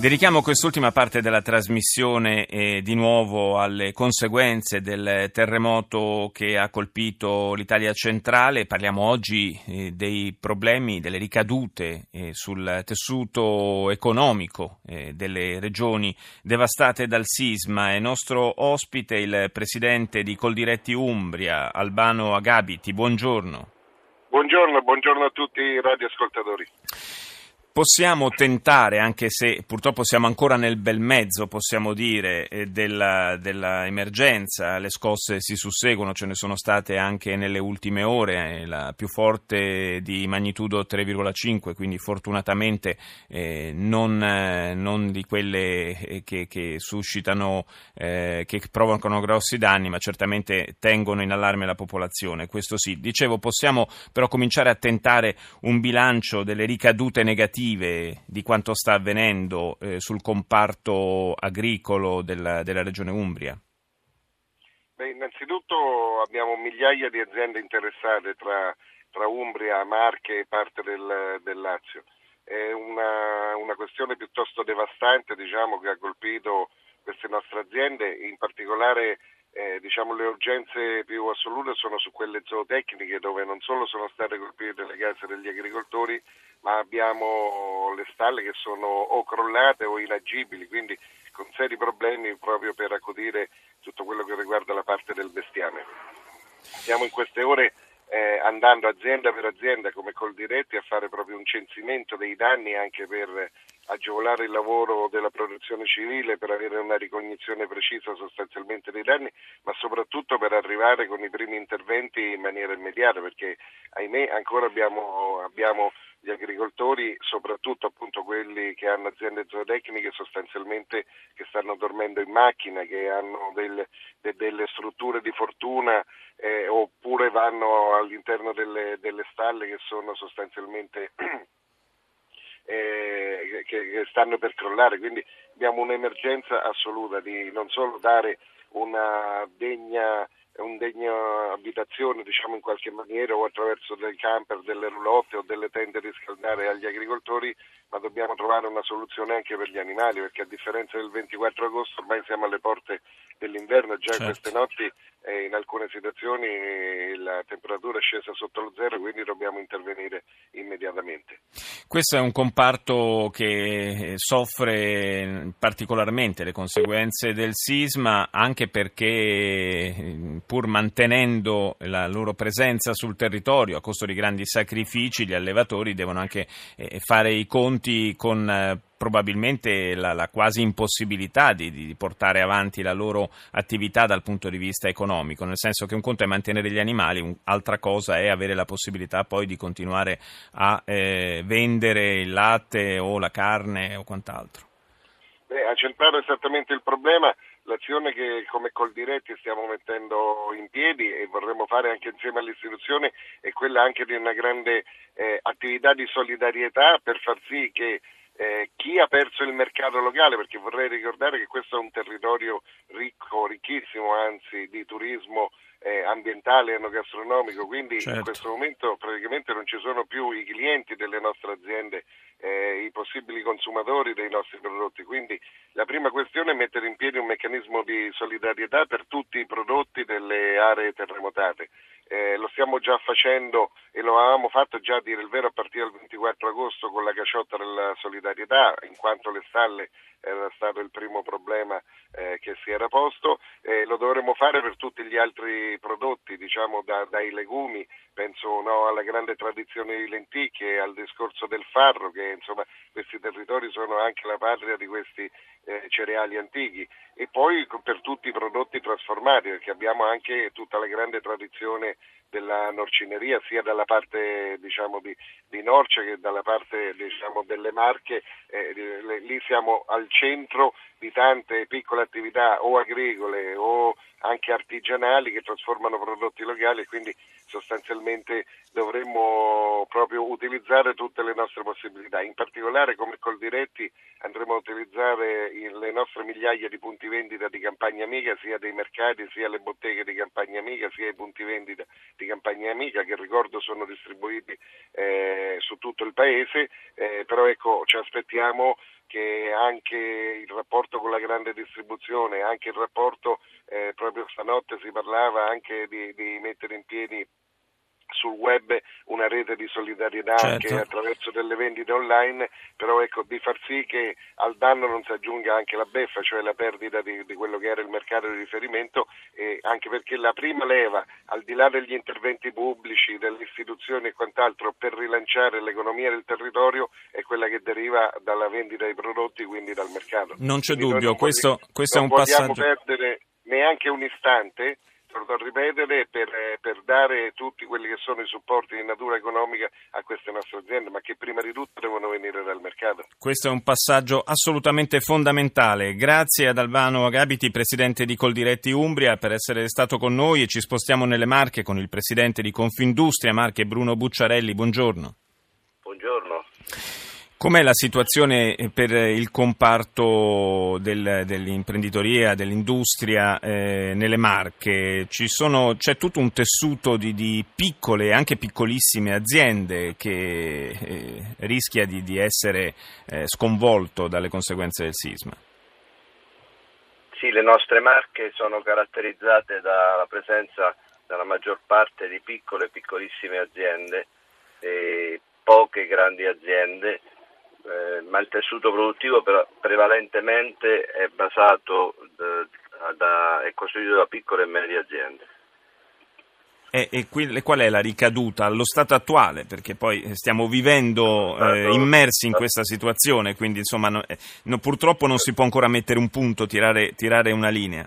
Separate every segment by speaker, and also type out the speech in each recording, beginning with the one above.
Speaker 1: Dedichiamo quest'ultima parte della trasmissione eh, di nuovo alle conseguenze del terremoto che ha colpito l'Italia centrale. Parliamo oggi eh, dei problemi, delle ricadute eh, sul tessuto economico eh, delle regioni devastate dal sisma. È nostro ospite il presidente di Coldiretti Umbria, Albano Agabiti. Buongiorno.
Speaker 2: Buongiorno, buongiorno a tutti i radioascoltatori.
Speaker 1: Possiamo tentare, anche se purtroppo siamo ancora nel bel mezzo, possiamo dire, eh, della, della, emergenza, le scosse si susseguono, ce ne sono state anche nelle ultime ore, eh, la più forte di magnitudo 3,5, quindi fortunatamente eh, non, eh, non, di quelle che, che suscitano, eh, che provocano grossi danni, ma certamente tengono in allarme la popolazione, questo sì. Dicevo, possiamo però cominciare a tentare un bilancio delle ricadute negative negative di quanto sta avvenendo eh, sul comparto agricolo della, della regione Umbria?
Speaker 2: Beh, innanzitutto abbiamo migliaia di aziende interessate tra, tra Umbria, Marche e parte del, del Lazio. È una, una, questione piuttosto devastante diciamo, che ha colpito queste nostre aziende, in particolare eh, diciamo, le urgenze più assolute sono su quelle zootecniche dove non solo sono state colpite le case degli agricoltori, ma abbiamo le stalle che sono o crollate o inagibili, quindi con seri problemi proprio per accudire tutto quello che riguarda la parte del bestiame. Stiamo in queste ore andando azienda per azienda come Coldiretti a fare proprio un censimento dei danni anche per agevolare il lavoro della protezione civile per avere una ricognizione precisa sostanzialmente dei danni, ma soprattutto per arrivare con i primi interventi in maniera immediata, perché ahimè ancora abbiamo, abbiamo gli agricoltori, soprattutto appunto quelli che hanno aziende zootecniche sostanzialmente che stanno dormendo in macchina, che hanno del, de, delle strutture di fortuna eh, oppure vanno all'interno delle, delle stalle che sono sostanzialmente eh, che, che stanno per crollare, quindi abbiamo un'emergenza assoluta di non solo dare una degna un degno abitazione diciamo in qualche maniera o attraverso dei camper, delle roulotte o delle tende riscaldare agli agricoltori, ma dobbiamo trovare una soluzione anche per gli animali perché a differenza del 24 agosto ormai siamo alle porte dell'inverno, già certo. queste notti eh, in alcune situazioni eh, la temperatura è scesa sotto lo zero, quindi dobbiamo intervenire immediatamente.
Speaker 1: Questo è un comparto che soffre particolarmente le conseguenze del sisma, anche perché pur mantenendo la loro presenza sul territorio a costo di grandi sacrifici, gli allevatori devono anche eh, fare i conti con eh, probabilmente la, la, quasi impossibilità di, di, portare avanti la loro attività dal punto di vista economico, nel senso che un conto è mantenere gli animali, un'altra cosa è avere la possibilità poi di continuare a eh, vendere il latte o la carne o quant'altro.
Speaker 2: Beh, ha centrato esattamente il problema l'azione che come Coldiretti stiamo mettendo in piedi e vorremmo fare anche insieme all'istituzione è quella anche di una grande eh, attività di solidarietà per far sì che eh, chi ha perso il mercato locale, perché vorrei ricordare che questo è un territorio ricco, ricchissimo anzi di turismo eh, ambientale e enogastronomico, quindi certo. in questo momento praticamente non ci sono più i clienti delle nostre aziende, eh, i possibili consumatori dei nostri prodotti, quindi la prima questione è mettere in piedi un meccanismo di solidarietà per tutti i prodotti delle aree terremotate. Eh, lo stiamo già facendo e lo avevamo fatto già a dire il vero a partire dal 24 agosto con la caciotta della solidarietà, in quanto le stalle era stato il primo problema eh, che si era posto, eh, lo dovremmo fare per tutti gli altri prodotti, diciamo da, dai legumi, penso no, alla grande tradizione di lenticchie, al discorso del farro, che insomma questi territori sono anche la patria di questi eh, cereali antichi. E poi per tutti i prodotti trasformati perché abbiamo anche tutta la grande tradizione della norcineria sia dalla parte diciamo, di, di, Norcia che dalla parte diciamo, delle Marche, eh, lì siamo al centro di tante piccole attività o agricole o anche artigianali che trasformano prodotti locali e quindi sostanzialmente dovremmo proprio utilizzare tutte le nostre possibilità. In particolare come Coldiretti andremo a utilizzare le nostre migliaia di punti vendita di campagna amica, sia dei mercati, sia le botteghe di campagna amica, sia i punti vendita di campagna amica che ricordo sono distribuiti eh, su tutto il paese, eh, però ecco ci aspettiamo che anche il rapporto con la grande distribuzione, anche il rapporto, eh, proprio stanotte si parlava anche di, di mettere in piedi sul web una rete di solidarietà certo. anche attraverso delle vendite online, però ecco, di far sì che al danno non si aggiunga anche la beffa, cioè la perdita di, di quello che era il mercato di riferimento, e anche perché la prima leva, al di là degli interventi pubblici, delle istituzioni e quant'altro, per rilanciare l'economia del territorio è quella che deriva dalla vendita dei prodotti, quindi dal mercato.
Speaker 1: Non c'è quindi dubbio, questo, questo
Speaker 2: è
Speaker 1: un passaggio. Non
Speaker 2: possiamo perdere neanche un istante torno a ripetere, per, per, dare tutti quelli che sono i supporti di natura economica a queste nostre aziende, ma che prima di tutto devono venire dal mercato.
Speaker 1: Questo è un passaggio assolutamente fondamentale. Grazie ad Albano Agabiti, presidente di Coldiretti Umbria, per essere stato con noi e ci spostiamo nelle Marche con il presidente di Confindustria Marche Bruno Bucciarelli. Buongiorno.
Speaker 3: Buongiorno.
Speaker 1: Com'è la situazione eh, per il comparto del, dell'imprenditoria, dell'industria eh, nelle Marche? Sono, c'è tutto un tessuto di, di, piccole e anche piccolissime aziende che eh, rischia di, di essere eh, sconvolto dalle conseguenze del sisma.
Speaker 3: Sì, le nostre Marche sono caratterizzate dalla presenza della maggior parte di piccole e piccolissime aziende, poche grandi aziende eh, ma il tessuto produttivo prevalentemente è basato, da, da, è costituito da piccole e medie aziende.
Speaker 1: E, e qui, qual è la ricaduta allo stato attuale? Perché poi stiamo vivendo eh, immersi in questa situazione, quindi insomma no, eh, no, purtroppo non si può ancora mettere un punto, tirare, tirare una linea.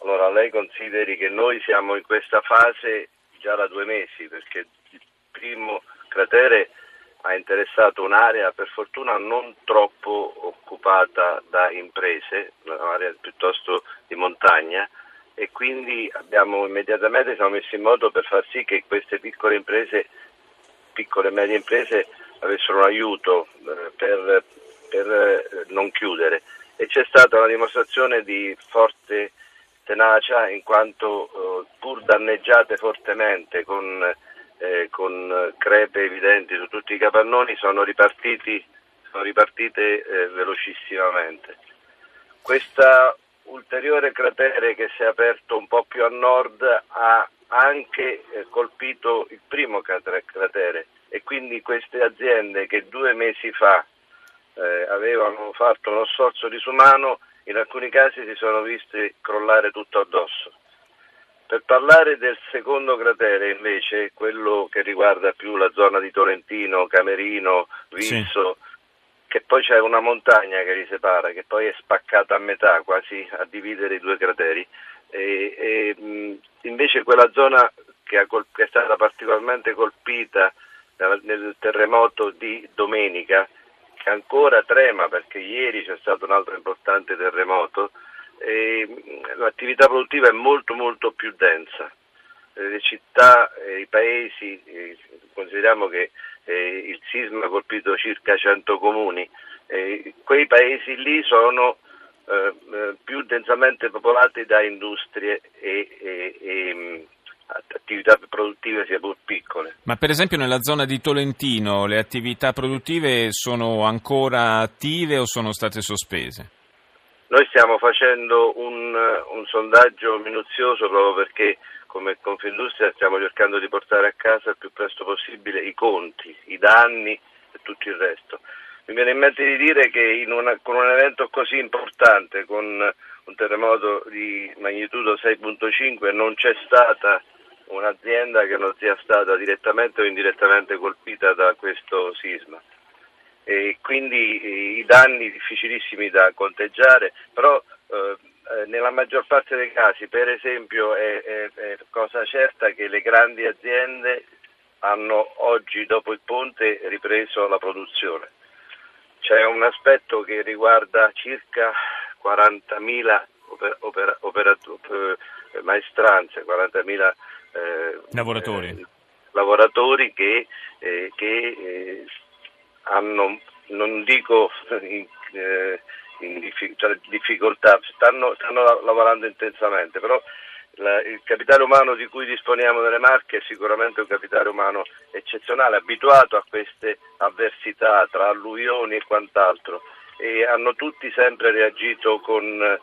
Speaker 3: Allora lei consideri che noi siamo in questa fase già da due mesi, perché il primo cratere ha interessato un'area per fortuna non troppo occupata da imprese, un'area piuttosto di montagna e quindi abbiamo immediatamente siamo messi in modo per far sì che queste piccole imprese, piccole e medie imprese avessero un aiuto eh, per, per eh, non chiudere. E c'è stata una dimostrazione di forte tenacia in quanto eh, pur danneggiate fortemente con eh, con crepe evidenti su tutti i capannoni sono, sono ripartite eh, velocissimamente. Questa ulteriore cratere che si è aperto un po' più a nord ha anche eh, colpito il primo cratere e quindi queste aziende che due mesi fa eh, avevano fatto uno sforzo disumano in alcuni casi si sono viste crollare tutto addosso. Per parlare del secondo cratere, invece, quello che riguarda più la zona di Tolentino, Camerino, Visso, sì. che poi c'è una montagna che li separa, che poi è spaccata a metà, quasi a dividere i due crateri, e, e invece quella zona che, colp- che, è stata particolarmente colpita nel terremoto di domenica, che ancora trema perché ieri c'è stato un altro importante terremoto, l'attività produttiva è molto molto più densa. Eh, le città, i paesi, eh, consideriamo che eh, il sisma ha colpito circa 100 comuni, quei paesi lì sono più densamente popolati da industrie e, e, e mm, attività produttive sia pur piccole.
Speaker 1: Ma per esempio nella zona di Tolentino le attività produttive sono ancora attive o sono state sospese?
Speaker 3: Noi stiamo facendo un, un sondaggio minuzioso proprio perché come Confindustria stiamo cercando di portare a casa il più presto possibile i conti, i danni e tutto il resto. Mi viene in mente di dire che una, con un evento così importante, con un terremoto di magnitudo 6.5, non c'è stata un'azienda che non sia stata direttamente o indirettamente colpita da questo sisma e quindi eh, i danni difficilissimi da conteggiare, però eh, eh, nella maggior parte dei casi, per esempio, è, è, è, cosa certa che le grandi aziende hanno oggi, dopo il ponte, ripreso la produzione. C'è un aspetto che riguarda circa 40.000 opera, opera, opera, eh, maestranze, 40.000
Speaker 1: eh, lavoratori.
Speaker 3: Eh, lavoratori che, eh, che hanno, non dico in, in cioè, difficoltà, stanno, stanno lavorando intensamente, però la, il capitale umano di cui disponiamo nelle Marche è sicuramente un capitale umano eccezionale, abituato a queste avversità tra alluvioni e quant'altro e hanno tutti sempre reagito con,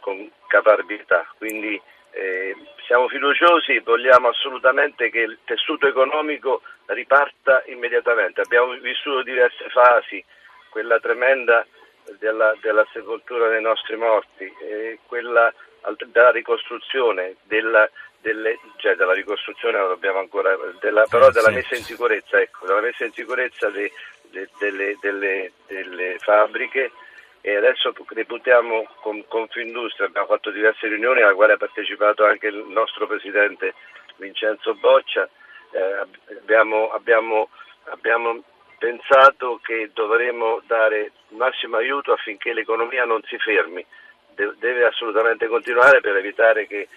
Speaker 3: con caparbietà. Quindi eh, siamo fiduciosi, vogliamo assolutamente che il tessuto economico riparta immediatamente. Abbiamo vissuto diverse fasi, quella tremenda della, della sepoltura dei nostri morti, quella della ricostruzione, della, delle, cioè della ricostruzione ancora, della, però eh, della messa in sicurezza, ecco, della messa in sicurezza de, de, delle, delle, delle, fabbriche e adesso reputiamo con Confindustria, abbiamo fatto diverse riunioni alla quale ha partecipato anche il nostro presidente Vincenzo Boccia, eh, abbiamo, abbiamo, abbiamo pensato che dovremo dare massimo aiuto affinché l'economia non si fermi. Deve assolutamente continuare per evitare che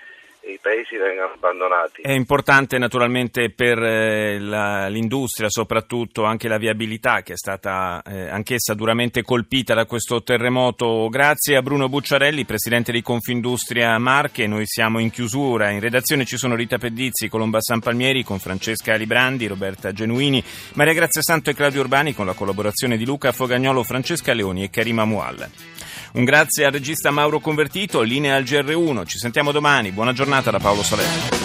Speaker 3: i paesi vengano abbandonati.
Speaker 1: È importante naturalmente per eh, la, l'industria, soprattutto anche la viabilità che è stata eh, anch'essa duramente colpita da questo terremoto. Grazie a Bruno Bucciarelli, presidente di Confindustria Marche. Noi siamo in chiusura. In redazione ci sono Rita Pedizzi, Colomba San Palmieri con Francesca Librandi, Roberta Genuini, Maria Grazia Santo e Claudio Urbani con la collaborazione di Luca Fogagnolo, Francesca Leoni e Karima Mual. Un grazie al regista Mauro Convertito, linea al GR1. Ci sentiamo domani. Buona giornata da Paolo Salerno.